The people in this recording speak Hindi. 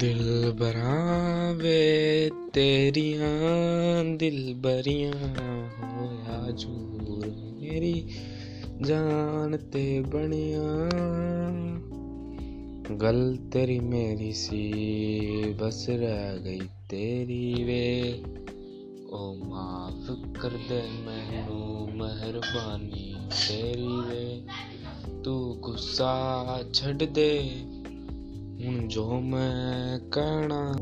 दिल बरावे तेरिया, दिल बरियाँ होया झूर मेरी जान ते बनिया। गल तेरी मेरी सी, बस रह गई तेरी वे। ओ माफ़ कर दे मैनू, मेहरबानी तेरी वे। तू गुस्सा छड़ दे ਹੁਣ ਜੋ ਮੈਂ ਕਹਿਣਾ